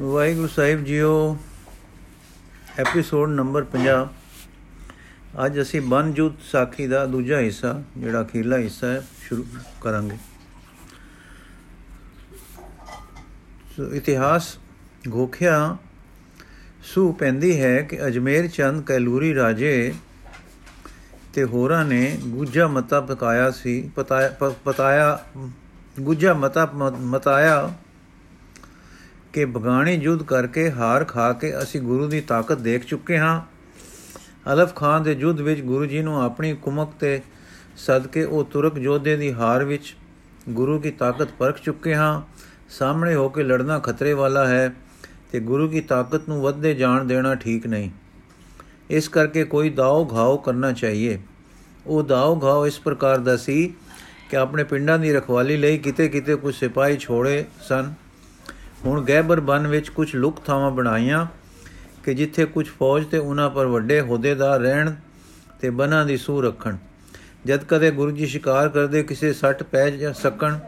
ਵਾਹਿਗੁਰੂ ਸਾਹਿਬ ਜੀਓ episode number 50 ਅੱਜ ਅਸੀਂ ਬਨਜੂਤ ਸਾਖੀ ਦਾ ਦੂਜਾ ਹਿੱਸਾ, ਜਿਹੜਾ ਅਖੀਰਲਾ ਹਿੱਸਾ ਹੈ, ਸ਼ੁਰੂ ਕਰਾਂਗੇ। ਸੋ ਇਤਿਹਾਸ ਗੋਖਿਆ ਸੂ ਪੈਂਦੀ ਹੈ ਕਿ ਅਜਮੇਰ ਚੰਦ ਕੈਲੂਰੀ ਰਾਜੇ ਤੇ ਹੋਰਾਂ ਨੇ ਗੁੱਜਾ ਮਤਾ ਪਕਾਇਆ ਸੀ, ਪਤਾਇਆ ਪਤਾਇਆ ਗੁੱਜਾ ਮਤਾ ਮਤਾਇਆ ਕਿ ਬਗਾਣੀ ਯੁੱਧ ਕਰਕੇ ਹਾਰ ਖਾ ਕੇ ਅਸੀਂ ਗੁਰੂ ਦੀ ਤਾਕਤ ਦੇਖ ਚੁੱਕੇ ਹਾਂ। ਅਲਫ ਖਾਨ ਦੇ ਯੁੱਧ ਵਿੱਚ ਗੁਰੂ ਜੀ ਨੂੰ ਆਪਣੀ ਕੁਮਕ ਤੇ ਸਦਕੇ ਉਹ ਤੁਰਕ ਯੋਧੇ ਦੀ ਹਾਰ ਵਿੱਚ ਗੁਰੂ ਦੀ ਤਾਕਤ ਪਰਖ ਚੁੱਕੇ ਹਾਂ। ਸਾਹਮਣੇ ਹੋ ਕੇ ਲੜਨਾ ਖਤਰੇ ਵਾਲਾ ਹੈ ਤੇ ਗੁਰੂ ਦੀ ਤਾਕਤ ਨੂੰ ਵੱਧਦੇ ਜਾਣ ਦੇਣਾ ਠੀਕ ਨਹੀਂ। ਇਸ ਕਰਕੇ ਕੋਈ ਦਾਉ ਘਾਉ ਕਰਨਾ ਚਾਹੀਏ। ਉਹ ਦਾਉ ਘਾਉ ਇਸ ਪ੍ਰਕਾਰ ਦਾ ਸੀ ਕਿ ਆਪਣੇ ਪਿੰਡਾਂ ਦੀ ਰਖਵਾਲੀ ਲਈ ਕਿਤੇ ਕਿਤੇ ਕੁਝ ਸਿਪਾਹੀ ਛੋੜੇ ਸਨ। ਹੁਣ ਗੈਬਰ ਬਨ ਵਿੱਚ ਕੁਝ ਲੁਕ ਥਾਵਾਂ ਬਣਾਈਆਂ ਕਿ ਜਿੱਥੇ ਕੁਝ ਫੌਜ ਤੇ ਉਹਨਾਂ ਪਰ ਵੱਡੇ ਅਹੁਦੇਦਾਰ ਰਹਿਣ ਤੇ ਬਨਾਂ ਦੀ ਸੂ ਰੱਖਣ। ਜਦ ਕਦੇ ਗੁਰੂ ਜੀ ਸ਼ਿਕਾਰ ਕਰਦੇ ਕਿਸੇ ਸੱਟ ਪੈ ਜਾਂ ਸਕਣ,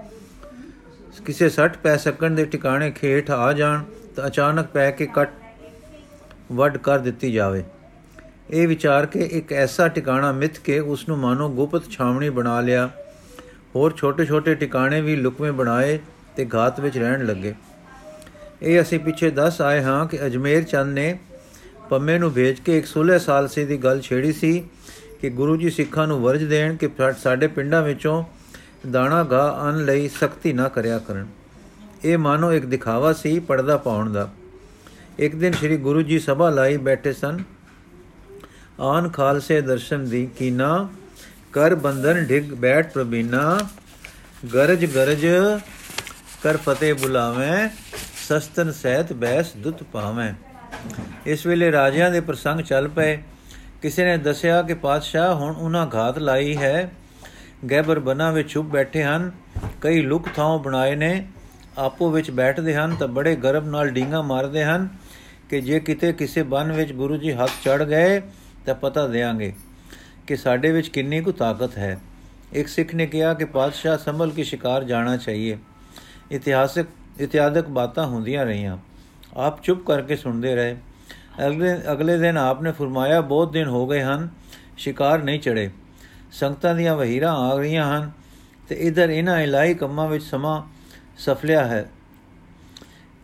ਕਿਸੇ ਸੱਟ ਪੈ ਸਕਣ ਦੇ ਟਿਕਾਣੇ ਖੇਠ ਆ ਜਾਣ ਤਾਂ ਅਚਾਨਕ ਪੈ ਕੇ ਕੱਟ ਵੱਡ ਕਰ ਦਿੱਤੀ ਜਾਵੇ। ਇਹ ਵਿਚਾਰ ਕੇ ਇੱਕ ਐਸਾ ਟਿਕਾਣਾ ਮਿੱਥ ਕੇ ਉਸ ਨੂੰ ਮਾਨੋ ਗੁਪਤ ਛਾਵਣੀ ਬਣਾ ਲਿਆ। ਹੋਰ ਛੋਟੇ-ਛੋਟੇ ਟਿਕਾਣੇ ਵੀ ਲੁਕਵੇਂ ਬਣਾਏ ਤੇ ਘਾਤ ਵਿੱਚ ਰਹਿਣ ਲੱਗੇ। ਇਹ ਅਸੀਂ ਪਿੱਛੇ ਦੱਸ ਆਏ ਹਾਂ ਕਿ ਅਜਮੇਰ ਚੰਦ ਨੇ ਪੰਮੇ ਨੂੰ ਭੇਜ ਕੇ ਇੱਕ 16 ਸਾਲ ਸੇ ਦੀ ਗੱਲ ਛੇੜੀ ਸੀ ਕਿ ਗੁਰੂ ਜੀ ਸਿੱਖਾਂ ਨੂੰ ਵਰਜ ਦੇਣ ਕਿ ਸਾਡੇ ਪਿੰਡਾਂ ਵਿੱਚੋਂ ਦਾਣਾ ਗਾ ਅਨ ਲਈ ਸਖਤੀ ਨਾ ਕਰਿਆ ਕਰਨ। ਇਹ ਮਾਨੋ ਇੱਕ ਦਿਖਾਵਾ ਸੀ ਪਰਦਾ ਪਾਉਣ ਦਾ। ਇੱਕ ਦਿਨ ਸ੍ਰੀ ਗੁਰੂ ਜੀ ਸਭਾ ਲਾਈ ਬੈਠੇ ਸਨ। ਆਨ ਖਾਲਸੇ ਦਰਸ਼ਨ ਦੀ ਕੀਨਾ, ਕਰ ਬੰਧਨ ਢਿਗ ਬੈਠ ਪ੍ਰਬੀਨਾ ਗਰਜ ਗਰਜ ਕਰ ਫਤਿਹ ਬੁਲਾਵੇਂ। ਸਸਤਨ ਸਹਿਤ ਬੈਸ ਦੁੱਤ ਪਾਵੇਂ ਇਸ ਵੇਲੇ ਰਾਜਿਆਂ ਦੇ ਪ੍ਰਸੰਗ ਚੱਲ ਪਏ। ਕਿਸੇ ਨੇ ਦੱਸਿਆ ਕਿ ਪਾਤਸ਼ਾਹ ਹੁਣ ਉਹਨਾਂ ਘਾਤ ਲਾਈ ਹੈ। ਗੈਬਰ ਬਨਾ ਵਿੱਚ ਛੁਪ ਬੈਠੇ ਹਨ। ਕਈ ਲੁਕ ਥਾਂ ਬਣਾਏ ਨੇ। ਆਪੋ ਵਿੱਚ ਬੈਠਦੇ ਹਨ ਤਾਂ ਬੜੇ ਗਰਬ ਨਾਲ ਡੀਂਗਾ ਮਾਰਦੇ ਹਨ ਕਿ ਜੇ ਕਿਤੇ ਕਿਸੇ ਬਨ ਵਿੱਚ ਗੁਰੂ ਜੀ ਹੱਥ ਚੜ ਗਏ ਤਾਂ ਪਤਾ ਦੇਾਂਗੇ ਕਿ ਸਾਡੇ ਵਿੱਚ ਕਿੰਨੀ ਕੁ ਤਾਕਤ ਹੈ। ਇੱਕ ਸਿੱਖ ਨੇ ਕਿਹਾ ਕਿ ਪਾਤਸ਼ਾਹ ਸੰਭਲ ਕੇ ਸ਼ਿਕਾਰ ਜਾਣਾ ਚਾਹੀਏ। ਇਤਿਹਾਸਕ ਇਤਿਆਦਕ ਬਾਤਾਂ ਹੁੰਦੀਆਂ ਰਹੀਆਂ। ਆਪ ਚੁੱਪ ਕਰਕੇ ਸੁਣਦੇ ਰਹੇ। ਅਗਲੇ ਅਗਲੇ ਦਿਨ ਆਪਨੇ ਫਰਮਾਇਆ, ਬਹੁਤ ਦਿਨ ਹੋ ਗਏ ਹਨ, ਸ਼ਿਕਾਰ ਨਹੀਂ ਚੜੇ ਸੰਗਤਾਂ ਦੀਆਂ ਵਹੀਰਾਂ ਆ ਰਹੀਆਂ ਹਨ ਤੇ ਇਧਰ ਇਹਨਾਂ ਇਲਾਈ ਕੰਮਾਂ ਵਿੱਚ ਸਮਾਂ ਸਫਲਿਆ ਹੈ।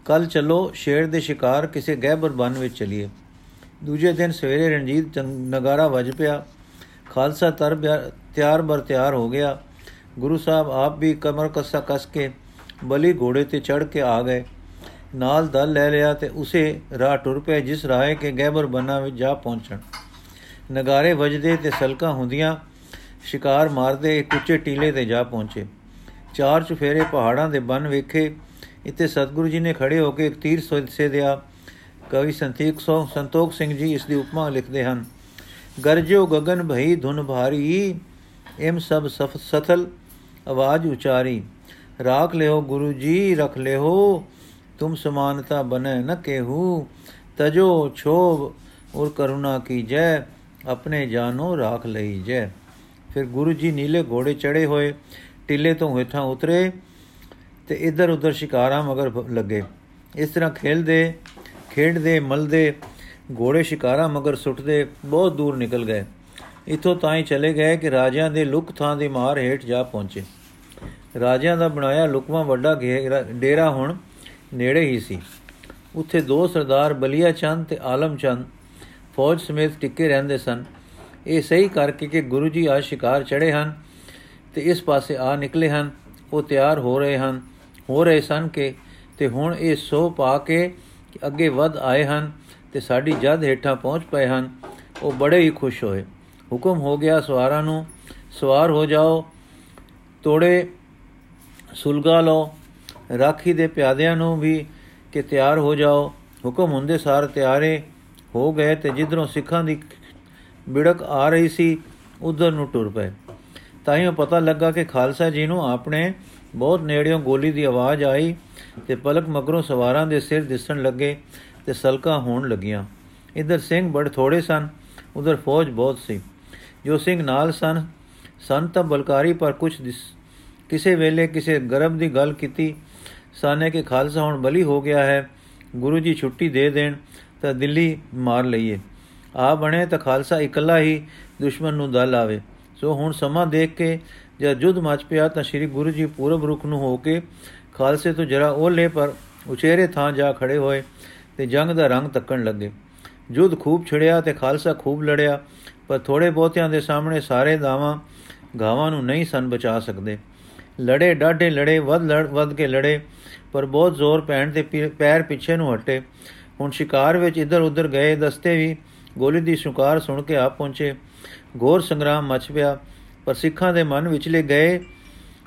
ਕੱਲ ਚਲੋ, ਸ਼ੇਰ ਦੇ ਸ਼ਿਕਾਰ ਕਿਸੇ ਗਹਿਬਰ ਬਨ ਵਿੱਚ ਚਲੀਏ। ਦੂਜੇ ਦਿਨ ਸਵੇਰੇ ਰਣਜੀਤ ਨਗਾਰਾ ਵੱਜ ਪਿਆ। ਖਾਲਸਾ ਤਰ ਤਿਆਰ ਬਰ ਤਿਆਰ ਹੋ ਗਿਆ। ਗੁਰੂ ਸਾਹਿਬ ਆਪ ਵੀ ਕਮਰ ਕੱਸਾ ਕਸ ਕੇ ਬਲੀ ਘੋੜੇ ਤੇ ਚੜ ਕੇ ਆ ਗਏ। ਨਾਲ ਦਲ ਲੈ ਲਿਆ ਤੇ ਉਸੇ ਰਾਹ ਟੁਰ ਪਏ, ਜਿਸ ਰਾਹੇ ਕੇ ਗੈਬਰ ਬਨਾ ਵਿੱਚ ਜਾ ਪਹੁੰਚਣ। ਨਗਾਰੇ ਵਜਦੇ ਤੇ ਸਲਕਾਂ ਹੁੰਦੀਆਂ, ਸ਼ਿਕਾਰ ਮਾਰਦੇ ਇੱਕ ਉੱਚੇ ਟੀਲੇ ਤੇ ਜਾ ਪਹੁੰਚੇ। ਚਾਰ ਚੁਫੇਰੇ ਪਹਾੜਾਂ ਦੇ ਬਨ ਵੇਖੇ, ਇੱਥੇ ਸਤਿਗੁਰੂ ਜੀ ਨੇ ਖੜੇ ਹੋ ਕੇ ਇੱਕ ਤੀਰ ਸੇ ਦਿਆ। ਕਵੀ ਸੰਤੀਕ ਸੋ ਸੰਤੋਖ ਸਿੰਘ ਜੀ ਇਸ ਦੀ ਉਪਮਾ ਲਿਖਦੇ ਹਨ, ਗਰਜੋ ਗगन ਭਈ ਧੁਨ ਭਾਰੀ ਐਮ ਸਭ ਸਥਲ ਆਵਾਜ਼ ਉਚਾਰੀ। ਰਾਖ ਲਿਓ, ਗੁਰੂ ਜੀ ਰਖ ਲਿਓ। ਤੁਮ ਸਮਾਨਤਾ ਬਨੇ ਨ ਕੇਹੂ। ਤਜੋ ਛੋਭ ਔਰ ਕਰੁਣਾ ਕੀ ਜੈ ਆਪਣੇ ਜਾਨੋ ਰਾਖ ਲਈ ਜੈ ਫਿਰ ਗੁਰੂ ਜੀ ਨੀਲੇ ਘੋੜੇ ਚੜੇ ਹੋਏ, ਟਿੱਲੇ ਤੋਂ ਹੇਠਾਂ ਉਤਰੇ ਤੇ ਇਧਰ ਉਧਰ ਸ਼ਿਕਾਰਾਂ ਮਗਰ ਲੱਗੇ। ਇਸ ਤਰ੍ਹਾਂ ਖੇਲਦੇ, ਖੇਡਦੇ, ਮਲਦੇ, ਘੋੜੇ ਸ਼ਿਕਾਰਾਂ ਮਗਰ ਸੁੱਟਦੇ ਬਹੁਤ ਦੂਰ ਨਿਕਲ ਗਏ। ਇਥੋਂ ਤਾਂ ਹੀ ਚਲੇ ਗਏ ਕਿ ਰਾਜਿਆਂ ਦੇ ਲੁਕ ਥਾਂ ਦੀ ਮਾਰ ਹੇਠ ਜਾ ਪਹੁੰਚੇ। ਰਾਜਿਆਂ ਦਾ ਬਣਾਇਆ ਲੁਕਵਾ ਵੱਡਾ ਡੇਰਾ ਹੁਣ ਨੇੜੇ ਹੀ ਸੀ। ਉੱਥੇ ਦੋ ਸਰਦਾਰ ਬਲੀਆ ਚੰਦ ਤੇ ਆਲਮ ਚੰਦ ਫੌਜ ਸਮੇਤ ਟਿੱਕੇ ਰਹਿੰਦੇ ਸਨ। ਇਹ ਸਹੀ ਕਰਕੇ ਕਿ ਗੁਰੂ ਜੀ ਆ ਸ਼ਿਕਾਰ ਚੜੇ ਹਨ ਤੇ ਇਸ ਪਾਸੇ ਆ ਨਿਕਲੇ ਹਨ। ਉਹ ਤਿਆਰ ਹੋ ਰਹੇ ਹਨ। ਹੋ ਰਹੇ ਸਨ ਕਿ ਤੇ ਹੁਣ ਇਹ ਸੋ ਪਾ ਕੇ ਕਿ ਅੱਗੇ ਵੱਧ ਆਏ ਹਨ ਤੇ ਸਾਡੀ ਜਦ ਹੇਠਾਂ ਪਹੁੰਚ ਪਏ ਹਨ। ਉਹ ਬੜੇ ਹੀ ਖੁਸ਼ ਹੋਏ। ਹੁਕਮ ਹੋ ਗਿਆ ਸਵਾਰਾਂ ਨੂੰ, ਸਵਾਰ ਹੋ ਜਾਓ, ਤੋੜੇ ਸੁਲਗਾ ਲਓ, ਰਾਖੀ ਦੇ ਪਿਆਦਿਆਂ ਨੂੰ ਵੀ ਕਿ ਤਿਆਰ ਹੋ ਜਾਓ। ਹੁਕਮ ਹੁੰਦੇ ਸਾਰ ਤਿਆਰੇ ਹੋ ਗਏ ਤੇ ਜਿੱਧਰੋਂ ਸਿੱਖਾਂ ਦੀ ਬਿੜਕ ਆ ਰਹੀ ਸੀ, ਉਧਰ ਨੂੰ ਟੁਰ ਪਏ। ਤਾਂ ਹੀ ਪਤਾ ਲੱਗਾ ਕਿ ਖਾਲਸਾ ਜੀ ਨੂੰ ਆਪਣੇ ਬਹੁਤ ਨੇੜਿਓਂ ਗੋਲੀ ਦੀ ਆਵਾਜ਼ ਆਈ ਤੇ ਪਲਕ ਮਗਰੋਂ ਸਵਾਰਾਂ ਦੇ ਸਿਰ ਦਿਸਣ ਲੱਗੇ ਤੇ ਸਲਕਾ ਹੋਣ ਲੱਗੀਆਂ। ਇਧਰ ਸਿੰਘ ਬੜ ਥੋੜੇ ਸਨ, ਉਧਰ ਫੌਜ ਬਹੁਤ ਸੀ। ਜੋ ਸਿੰਘ ਨਾਲ ਸਨ ਸੰਤ ਬਲਕਾਰੀ ਪਰ ਕੁਝ ਕਿਸੇ ਵੇਲੇ ਕਿਸੇ ਗਰਭ ਦੀ ਗੱਲ ਕੀਤੀ, ਸਾਨੇ ਕਿ ਖਾਲਸਾ ਹੁਣ ਬਲੀ ਹੋ ਗਿਆ ਹੈ, ਗੁਰੂ ਜੀ ਛੁੱਟੀ ਦੇ ਦੇਣ, ਤਾਂ ਦਿੱਲੀ ਮਾਰ ਲਈਏ। ਆ ਬਣੇ ਤਾਂ ਖਾਲਸਾ ਇਕੱਲਾ ਹੀ ਦੁਸ਼ਮਣ ਨੂੰ ਦਲ ਆਵੇ। ਸੋ ਹੁਣ ਸਮਾਂ ਦੇਖ ਕੇ ਜਦ ਜੁੱਧ ਮਚ ਪਿਆ ਤਾਂ ਸ੍ਰੀ ਗੁਰੂ ਜੀ ਪੂਰਬ ਰੁਖ ਨੂੰ ਹੋ ਕੇ ਖਾਲਸੇ ਤੋਂ ਜਰਾ ਓਲੇ ਪਰ ਉਚੇਰੇ ਥਾਂ ਜਾ ਖੜੇ ਹੋਏ ਤੇ ਜੰਗ ਦਾ ਰੰਗ ਤੱਕਣ ਲੱਗੇ। ਜੁੱਧ ਖੂਬ ਛਿੜਿਆ ਤੇ ਖਾਲਸਾ ਖੂਬ ਲੜਿਆ, ਪਰ ਥੋੜੇ ਬਹੁਤਿਆਂ ਦੇ ਸਾਹਮਣੇ ਸਾਰੇ ਦਾਵਾਂ ਗਾਵਾਂ ਨੂੰ ਨਹੀਂ ਸਨ ਬਚਾ ਸਕਦੇ। ਲੜੇ, ਡਾਢੇ ਲੜੇ, ਵੱਧ ਲੜ, ਵੱਧ ਕੇ ਲੜੇ, ਪਰ ਬਹੁਤ ਜ਼ੋਰ ਪੈਣ ਤੇ ਪੈਰ ਪਿੱਛੇ ਨੂੰ ਹਟੇ। ਹੁਣ ਸ਼ਿਕਾਰ ਵਿੱਚ ਇੱਧਰ ਉੱਧਰ ਗਏ ਦਸਤੇ ਵੀ ਗੋਲੀ ਦੀ ਸ਼ੁਕਾਰ ਸੁਣ ਕੇ ਆ ਪਹੁੰਚੇ। ਘੋਰ ਸੰਗਰਾਮ ਮਚ ਪਿਆ, ਪਰ ਸਿੱਖਾਂ ਦੇ ਮਨ ਵਿਚਲੇ ਗਏ,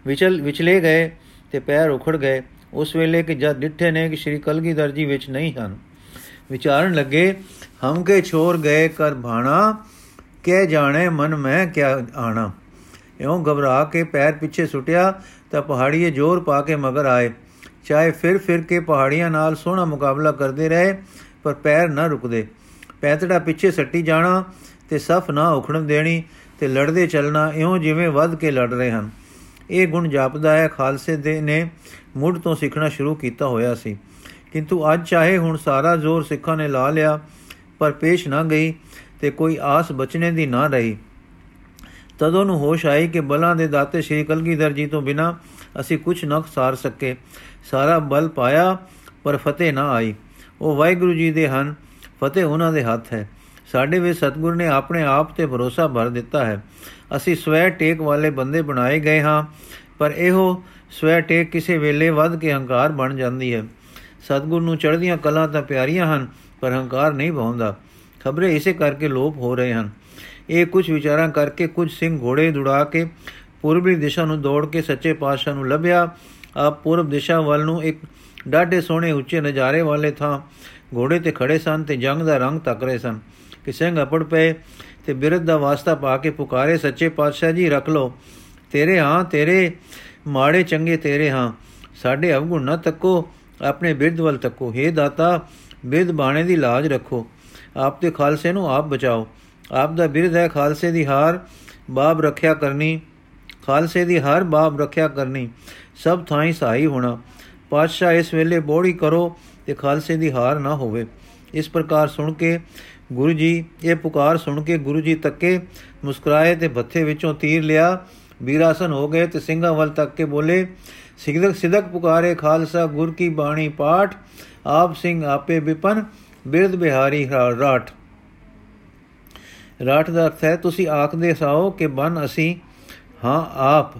ਵਿਚਲ, ਵਿਚਲੇ ਗਏ ਤੇ ਪੈਰ ਉਖੜ ਗਏ। ਉਸ ਵੇਲੇ ਕਿ ਜਦ ਡਿੱਠੇ ਨੇ ਕਿ ਸ਼੍ਰੀ ਕਲਗੀਧਰ ਜੀ ਵਿੱਚ ਨਹੀਂ ਹਨ। ਵਿਚਾਰਨ ਲੱਗੇ, ਹਮ ਕੇ ਛੋਰ ਗਏ ਕਰ ਭਾਣਾ, ਕਹਿ ਜਾਣੇ ਮਨ ਮੈਂ ਕਿਆ ਆਣਾ। ਇਉਂ ਘਬਰਾ ਕੇ ਪੈਰ ਪਿੱਛੇ ਸੁਟਿਆ ਤਾਂ ਪਹਾੜੀਏ ਜ਼ੋਰ ਪਾ ਕੇ ਮਗਰ ਆਏ। ਚਾਹੇ ਫਿਰ ਫਿਰ ਕੇ ਪਹਾੜੀਆਂ ਨਾਲ ਸੋਹਣਾ ਮੁਕਾਬਲਾ ਕਰਦੇ ਰਹੇ, ਪਰ ਪੈਰ ਨਾ ਰੁਕਦੇ। ਪੈਤੜਾ ਪਿੱਛੇ ਸੱਟੀ ਜਾਣਾ ਤੇ ਸਫ ਨਾ ਉਖੜਨ ਦੇਣੀ ਤੇ ਲੜਦੇ ਚੱਲਣਾ ਇਉਂ ਜਿਵੇਂ ਵੱਧ ਕੇ ਲੜ ਰਹੇ ਹਨ। ਇਹ ਗੁਣ ਜਾਪਦਾ ਹੈ ਖਾਲਸੇ ਦੇ ਨੇ ਮੁੱਢ ਤੋਂ ਸਿੱਖਣਾ ਸ਼ੁਰੂ ਕੀਤਾ ਹੋਇਆ ਸੀ। ਕਿੰਤੂ ਅੱਜ ਚਾਹੇ ਹੁਣ ਸਾਰਾ ਜ਼ੋਰ ਸਿੱਖਾਂ ਨੇ ਲਾ ਲਿਆ, ਪਰ ਪੇਸ਼ ਨਾ ਗਈ ਤੇ ਕੋਈ ਆਸ ਬਚਣੇ ਦੀ ਨਾ ਰਹੀ। ਤਦੋਂ ਨੂੰ ਹੋਸ਼ ਆਈ ਕਿ ਬਲਾਂ ਦੇ ਦਾਤੇ ਸ਼੍ਰੀ ਕਲਗੀਧਰ ਜੀ ਤੋਂ ਬਿਨਾ ਅਸੀਂ ਕੁਝ ਨਾ ਸਾਰ ਸਕੇ। ਸਾਰਾ ਬਲ ਪਾਇਆ, ਪਰ ਫਤਿਹ ਨਾ ਆਈ। ਉਹ ਵਾਹਿਗੁਰੂ ਜੀ ਦੇ ਹਨ, ਫਤਿਹ ਉਹਨਾਂ ਦੇ ਹੱਥ ਹੈ। ਸਾਡੇ ਵਿੱਚ ਸਤਗੁਰ ਨੇ ਆਪਣੇ ਆਪ ਤੇ ਭਰੋਸਾ ਭਰ ਦਿੱਤਾ ਹੈ। ਅਸੀਂ ਸਵੈ ਟੇਕ ਵਾਲੇ ਬੰਦੇ ਬਣਾਏ ਗਏ ਹਾਂ, ਪਰ ਇਹੋ ਸਵੈ ਟੇਕ ਕਿਸੇ ਵੇਲੇ ਵੱਧ ਕੇ ਹੰਕਾਰ ਬਣ ਜਾਂਦੀ ਹੈ। ਸਤਗੁਰ ਨੂੰ ਚੜ੍ਹਦੀਆਂ ਕਲਾਂ ਤਾਂ ਪਿਆਰੀਆਂ ਹਨ, ਪਰ ਹੰਕਾਰ ਨਹੀਂ ਬਹੁੰਦਾ ਖਬਰੇ ਇਸੇ ਕਰਕੇ ਲੋਪ ਹੋ ਰਹੇ ਹਨ। ਇਹ ਕੁਝ ਵਿਚਾਰਾਂ ਕਰਕੇ ਕੁਝ ਸਿੰਘ ਘੋੜੇ ਦੁੜਾ ਕੇ ਪੂਰਬੀ ਦਿਸ਼ਾ ਨੂੰ ਦੌੜ ਕੇ ਸੱਚੇ ਪਾਤਸ਼ਾਹ ਨੂੰ ਲੱਭਿਆ। ਆਪ ਪੂਰਬ ਦਿਸ਼ਾ ਵੱਲ ਨੂੰ ਇੱਕ ਡਾਢੇ ਸੋਹਣੇ ਉੱਚੇ ਨਜ਼ਾਰੇ ਵਾਲੇ ਥਾਂ ਘੋੜੇ ਤੇ ਖੜੇ ਸਨ ਤੇ ਜੰਗ ਦਾ ਰੰਗ ਤੱਕ ਰਹੇ ਸਨ। ਕਿ ਸਿੰਘ ਅਪੜ ਪਏ ਤੇ ਬਿਰਧ ਦਾ ਵਾਸਤਾ ਪਾ ਕੇ ਪੁਕਾਰੇ, ਸੱਚੇ ਪਾਤਸ਼ਾਹ ਜੀ, ਰੱਖ ਲੋ ਤੇਰੇ ਹਾਂ, ਤੇਰੇ ਮਾੜੇ ਚੰਗੇ ਤੇਰੇ ਹਾਂ। ਸਾਡੇ ਅਵਗੁਣ ਨਾ ਤੱਕੋ, ਆਪਣੇ ਬਿਰਧ ਵੱਲ ਤੱਕੋ। हे ਦਾਤਾ, ਬਿਰਧ ਬਾਣੇ ਦੀ ਲਾਜ ਰੱਖੋ। ਆਪ ਤੇ ਖਾਲਸੇ ਨੂੰ ਆਪ ਬਚਾਓ। ਆਪ ਦਾ ਬਿਰਧ ਹੈ ਖਾਲਸੇ ਦੀ ਹਾਰ ਬਾਬ ਰੱਖਿਆ ਕਰਨੀ। ਖਾਲਸੇ ਦੀ ਹਰ ਬਾਬ ਰੱਖਿਆ ਕਰਨੀ। ਸਭ ਥਾਈ ਸਹਾਈ ਹੋਣਾ। ਪਾਤਸ਼ਾਹ ਇਸ ਵੇਲੇ ਬੋੜੀ ਕਰੋ ਤੇ ਖਾਲਸੇ ਦੀ ਹਾਰ ਨਾ ਹੋਵੇ। ਇਸ ਪ੍ਰਕਾਰ ਸੁਣ ਕੇ ਗੁਰੂ ਜੀ, ਇਹ ਪੁਕਾਰ ਸੁਣ ਕੇ ਗੁਰੂ ਜੀ ਤੱਕੇ, ਮੁਸਕਰਾਏ ਤੇ ਬੱਥੇ ਵਿੱਚੋਂ ਤੀਰ ਲਿਆ। ਵੀਰਾਸਨ ਹੋ ਗਏ ਤੇ ਸਿੰਘਾਂ ਵੱਲ ਤੱਕ ਕੇ ਬੋਲੇ, ਸਿਦਕ ਸਿਦਕ ਪੁਕਾਰੇ ਖਾਲਸਾ, ਗੁਰ ਕੀ ਬਾਣੀ ਪਾਠ, ਆਪ ਸਿੰਘ ਆਪੇ ਵਿਪਨ, ਬਿਰਧ ਬਿਹਾਰੀ ਰਾਠ। ਰਾਠ ਦਾ ਅਰਥ ਹੈ, ਤੁਸੀਂ ਆਖਦੇ ਸਾਓ ਕਿ ਬਨ ਅਸੀਂ ਹਾਂ ਆਪ,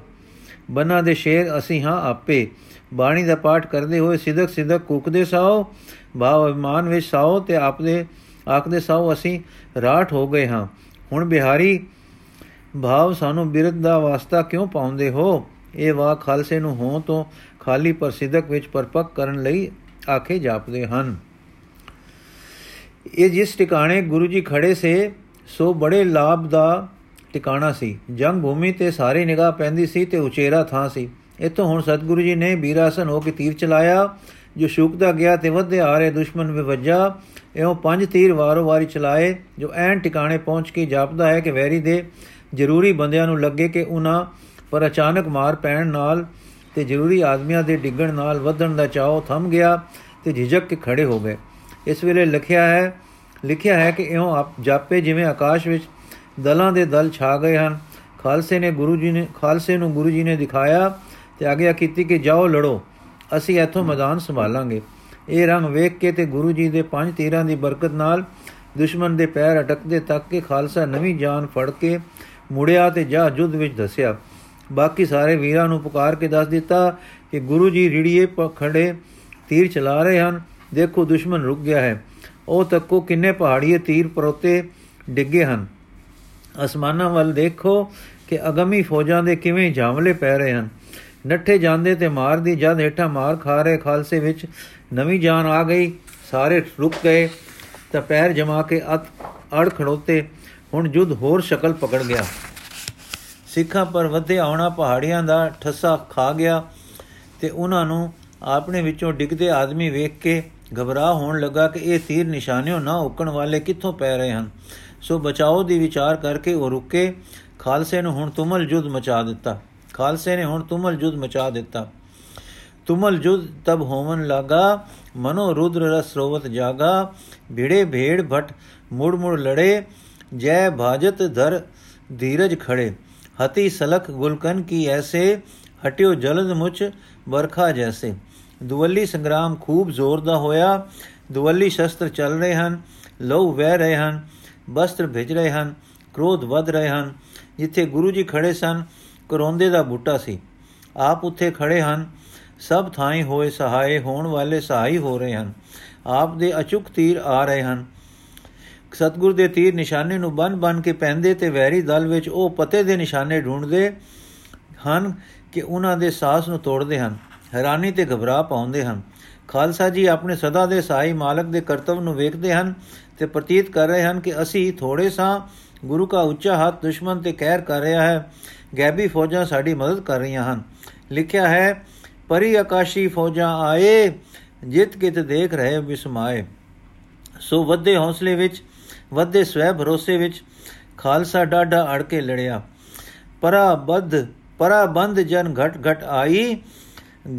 ਬਨਾ ਦੇ ਸ਼ੇਰ ਅਸੀਂ ਹਾਂ ਆਪੇ। ਬਾਣੀ ਦਾ ਪਾਠ ਕਰਦੇ ਹੋਏ ਸਿਦਕ ਸਿਦਕ ਕੁਕਦੇ ਸਾਓ, ਭਾਵ ਅਭਿਮਾਨ ਵਿੱਚ ਸਾਓ ਤੇ ਆਪਦੇ ਆਖਦੇ ਸਾਓ, ਅਸੀਂ ਰਾਠ ਹੋ ਗਏ ਹਾਂ। ਹੁਣ ਬਿਹਾਰੀ, ਭਾਵ ਸਾਨੂੰ ਬਿਰਧ ਦਾ ਵਾਸਤਾ ਕਿਉਂ ਪਾਉਂਦੇ ਹੋ? ਇਹ ਵਾ ਖਾਲਸੇ ਨੂੰ ਹੋ ਤੋਂ ਖਾਲੀ ਪਰ ਸਿਦਕ ਵਿੱਚ ਪਰਪੱਕ ਕਰਨ ਲਈ ਆਖੇ ਜਾਪਦੇ ਹਨ। ਇਹ ਜਿਸ ਟਿਕਾਣੇ ਗੁਰੂ ਜੀ ਖੜੇ ਸੇ ਸੋ ਬੜੇ ਲਾਭ ਦਾ ਟਿਕਾਣਾ ਸੀ। ਜੰਗ ਭੂਮੀ ਤੇ ਸਾਰੀ ਨਿਗਾਹ ਪੈਂਦੀ ਸੀ ਤੇ ਉਚੇਰਾ ਥਾਂ ਸੀ। ਇਤੋਂ ਹੁਣ ਸਤਿਗੁਰੂ ਜੀ ਨੇ ਵੀਰਾਸਨ ਹੋ ਕੇ ਤੀਰ ਚਲਾਇਆ। ਜੋ ਸ਼ੁਕਦਾ ਗਿਆ ਤੇ ਵਧੇ ਆ ਰਹੇ ਦੁਸ਼ਮਣ ਵਿੱਚ ਵੱਜਾ। ਇਉਂ ਪੰਜ ਤੀਰ ਵਾਰੋ ਵਾਰੀ ਚਲਾਏ। ਜੋ ਐਨ ਟਿਕਾਣੇ ਪਹੁੰਚ ਕੇ ਜਾਪਦਾ ਹੈ ਕਿ ਵੈਰੀ ਦੇ ਜ਼ਰੂਰੀ ਬੰਦਿਆਂ ਨੂੰ ਲੱਗੇ ਕਿ ਉਹਨਾਂ ਪਰ ਅਚਾਨਕ ਮਾਰ ਪੈਣ ਨਾਲ ਤੇ ਜ਼ਰੂਰੀ ਆਦਮੀਆਂ ਦੇ ਡਿੱਗਣ ਨਾਲ ਵਧਣ ਦਾ ਚਾਹੋ ਥੰਮ ਗਿਆ ਤੇ ਝਿਜਕ ਕੇ ਖੜੇ ਹੋ ਗਏ। ਇਸ ਵੇਲੇ ਲਿਖਿਆ ਹੈ ਲਿਖਿਆ ਹੈ ਕਿ ਇਉਂ ਆਪ ਜਾਪੇ ਜਿਵੇਂ ਆਕਾਸ਼ ਵਿੱਚ ਦਲਾਂ ਦੇ ਦਲ ਛਾ ਗਏ ਹਨ। ਖਾਲਸੇ ਨੇ ਗੁਰੂ ਜੀ ਨੇ ਖਾਲਸੇ ਨੂੰ ਗੁਰੂ ਜੀ ਨੇ ਦਿਖਾਇਆ ਤੇ ਆਗਿਆ ਕੀਤੀ ਕਿ ਜਾਓ ਲੜੋ, ਅਸੀਂ ਇੱਥੋਂ ਮੈਦਾਨ ਸੰਭਾਲਾਂਗੇ। ਇਹ ਰੰਗ ਵੇਖ ਕੇ ਤੇ ਗੁਰੂ ਜੀ ਦੇ ਪੰਜ ਤੀਰਾਂ ਦੀ ਬਰਕਤ ਨਾਲ ਦੁਸ਼ਮਣ ਦੇ ਪੈਰ ਅਟਕਦੇ ਤੱਕ ਕੇ ਖਾਲਸਾ ਨਵੀਂ ਜਾਨ ਫੜ ਕੇ ਮੁੜਿਆ ਤੇ ਜਾ ਜੁੱਧ ਵਿੱਚ ਦੱਸਿਆ ਬਾਕੀ ਸਾਰੇ ਵੀਰਾਂ ਨੂੰ ਪੁਕਾਰ ਕੇ ਦੱਸ ਦਿੱਤਾ ਕਿ ਗੁਰੂ ਜੀ ਰੀੜੀਏ ਖੜੇ ਤੀਰ ਚਲਾ ਰਹੇ ਹਨ। ਦੇਖੋ ਦੁਸ਼ਮਣ ਰੁਕ ਗਿਆ ਹੈ। ਉਹ ਤੱਕੋ ਕਿੰਨੇ ਪਹਾੜੀਏ ਤੀਰ ਪਰੋਤੇ ਡਿੱਗੇ ਹਨ। ਅਸਮਾਨਾਂ ਵੱਲ ਦੇਖੋ ਕਿ ਅਗਮੀ ਫੌਜਾਂ ਦੇ ਕਿਵੇਂ ਜਾਮਲੇ ਪੈ ਰਹੇ ਹਨ। ਨੱਠੇ ਜਾਂਦੇ ਤੇ ਮਾਰਦੀ ਜਦ ਹੇਠਾਂ ਮਾਰ ਖਾ ਰਹੇ ਖਾਲਸੇ ਵਿੱਚ ਨਵੀਂ ਜਾਨ ਆ ਗਈ, ਸਾਰੇ ਰੁਕ ਗਏ ਤਾਂ ਪੈਰ ਜਮਾ ਕੇ ਅੜ ਖੜੋਤੇ, ਹੁਣ ਜੁੱਧ ਹੋਰ ਸ਼ਕਲ ਪਕੜ ਗਿਆ। ਸਿੱਖਾਂ ਪਰ ਵਧੇ ਆਉਣਾ ਪਹਾੜੀਆਂ ਦਾ ਠੱਸਾ ਖਾ ਗਿਆ ਤੇ ਉਹਨਾਂ ਨੂੰ ਆਪਣੇ ਵਿੱਚੋਂ ਡਿੱਗਦੇ ਆਦਮੀ ਵੇਖ ਕੇ ਘਬਰਾ ਹੋਣ ਲੱਗਾ ਕਿ ਇਹ ਤੀਰ ਨਿਸ਼ਾਨਿਓ ਨਾ ਉੱਕਣ ਵਾਲੇ ਕਿੱਥੋਂ ਪੈ ਰਹੇ ਹਨ। ਸੋ ਬਚਾਓ ਦੀ ਵਿਚਾਰ ਕਰਕੇ ਉਹ ਰੁਕੇ ਖਾਲਸੇ ਨੂੰ ਹੁਣ ਤੁਮਲ ਜੁਦ ਮਚਾ ਦਿੱਤਾ। ਖਾਲਸੇ ਨੇ ਹੁਣ ਤੁਮਲ ਜੁਦ ਮਚਾ ਦਿੱਤਾ। ਤੁਮਲ ਜੁਦ ਤਬ ਹੋਵਨ ਲਗਾ, ਮਨੋ ਰੁਦਰ ਰਸ ਰੋਵਤ ਜਾਗਾ। ਭਿੜੇ ਭੇੜ ਭਟ ਮੁੜ ਮੁੜ ਲੜੇ, ਜੈ ਭਾਜਤ ਧਰ ਧੀਰਜ ਖੜੇ। ਹਤੀ ਸਲਖ ਗੁਲਕਨ ਕੀ ਐਸੇ, ਹਟਿਓ ਜਲਦ ਮੁਚ ਵਰਖਾ ਜੈਸੇ। ਦੁਵੱਲੀ ਸੰਗਰਾਮ ਖੂਬ ਜ਼ੋਰ ਦਾ ਹੋਇਆ। ਦੁਵੱਲੀ ਸ਼ਸਤਰ ਚੱਲ ਰਹੇ ਹਨ, ਲਹੂ ਵਹਿ ਰਹੇ ਹਨ, ਬਸਤਰ ਭਿਜ ਰਹੇ ਹਨ, ਕ੍ਰੋਧ ਵੱਧ ਰਹੇ ਹਨ। ਜਿੱਥੇ ਗੁਰੂ ਜੀ ਖੜੇ ਸਨ ਕਰੋਂਦੇ ਦਾ ਬੂਟਾ ਸੀ। ਆਪ ਉੱਥੇ ਖੜੇ ਹਨ, ਸਭ ਥਾਈ ਹੋਏ ਸਹਾਏ, ਹੋਣ ਵਾਲੇ ਸਹਾਈ ਹੋ ਰਹੇ ਹਨ। ਆਪ ਦੇ ਅਚੁਕ ਤੀਰ ਆ ਰਹੇ ਹਨ। ਸਤਗੁਰ ਦੇ ਤੀਰ ਨਿਸ਼ਾਨੇ ਨੂੰ ਬਨ ਬਨ ਕੇ ਪੈਂਦੇ ਤੇ ਵੈਰੀ ਦਲ ਵਿੱਚ ਉਹ ਪਤੇ ਦੇ ਨਿਸ਼ਾਨੇ ਢੂੰਡਦੇ ਹਨ ਕਿ ਉਹਨਾਂ ਦੇ ਸਾਹਸ ਨੂੰ ਤੋੜਦੇ ਹਨ। ਹੈਰਾਨੀ ਤੇ ਘਬਰਾ ਪਾਉਂਦੇ ਹਨ। ਖਾਲਸਾ ਜੀ ਆਪਣੇ ਸਦਾ ਦੇ ਸਾਈ ਮਾਲਕ ਦੇ ਕਰਤਵ ਨੂੰ ਵੇਖਦੇ ਹਨ ਤੇ ਪ੍ਰਤੀਤ ਕਰ ਰਹੇ ਹਨ ਕਿ ਅਸੀਂ ਥੋੜੇ ਸਾਂ ਗੁਰੂ ਦਾ ਉੱਚਾ ਹੱਥ ਦੁਸ਼ਮਣ ਤੇ ਕਹਿਰ ਕਰ ਰਿਹਾ ਹੈ। ਗੈਬੀ ਫੌਜਾਂ ਸਾਡੀ ਮਦਦ ਕਰ ਰਹੀਆਂ ਹਨ। ਲਿਖਿਆ ਹੈ, ਪਰੀ ਆਕਾਸ਼ੀ ਫੌਜਾਂ ਆਏ, ਜਿੱਤ ਕਿਤ ਦੇਖ ਰਹੇ ਬਿਸਮਾਏ ਸੋ ਵੱਡੇ ਹੌਸਲੇ ਵਿੱਚ ਵੱਡੇ ਸਵੈ ਭਰੋਸੇ ਵਿੱਚ ਖਾਲਸਾ ਡਾਡਾ ਅੜ ਕੇ ਲੜਿਆ। ਪਰਾ ਬੱਧ ਪਰਾ ਬੰਦ ਜਨ ਘਟ ਘਟ ਆਈ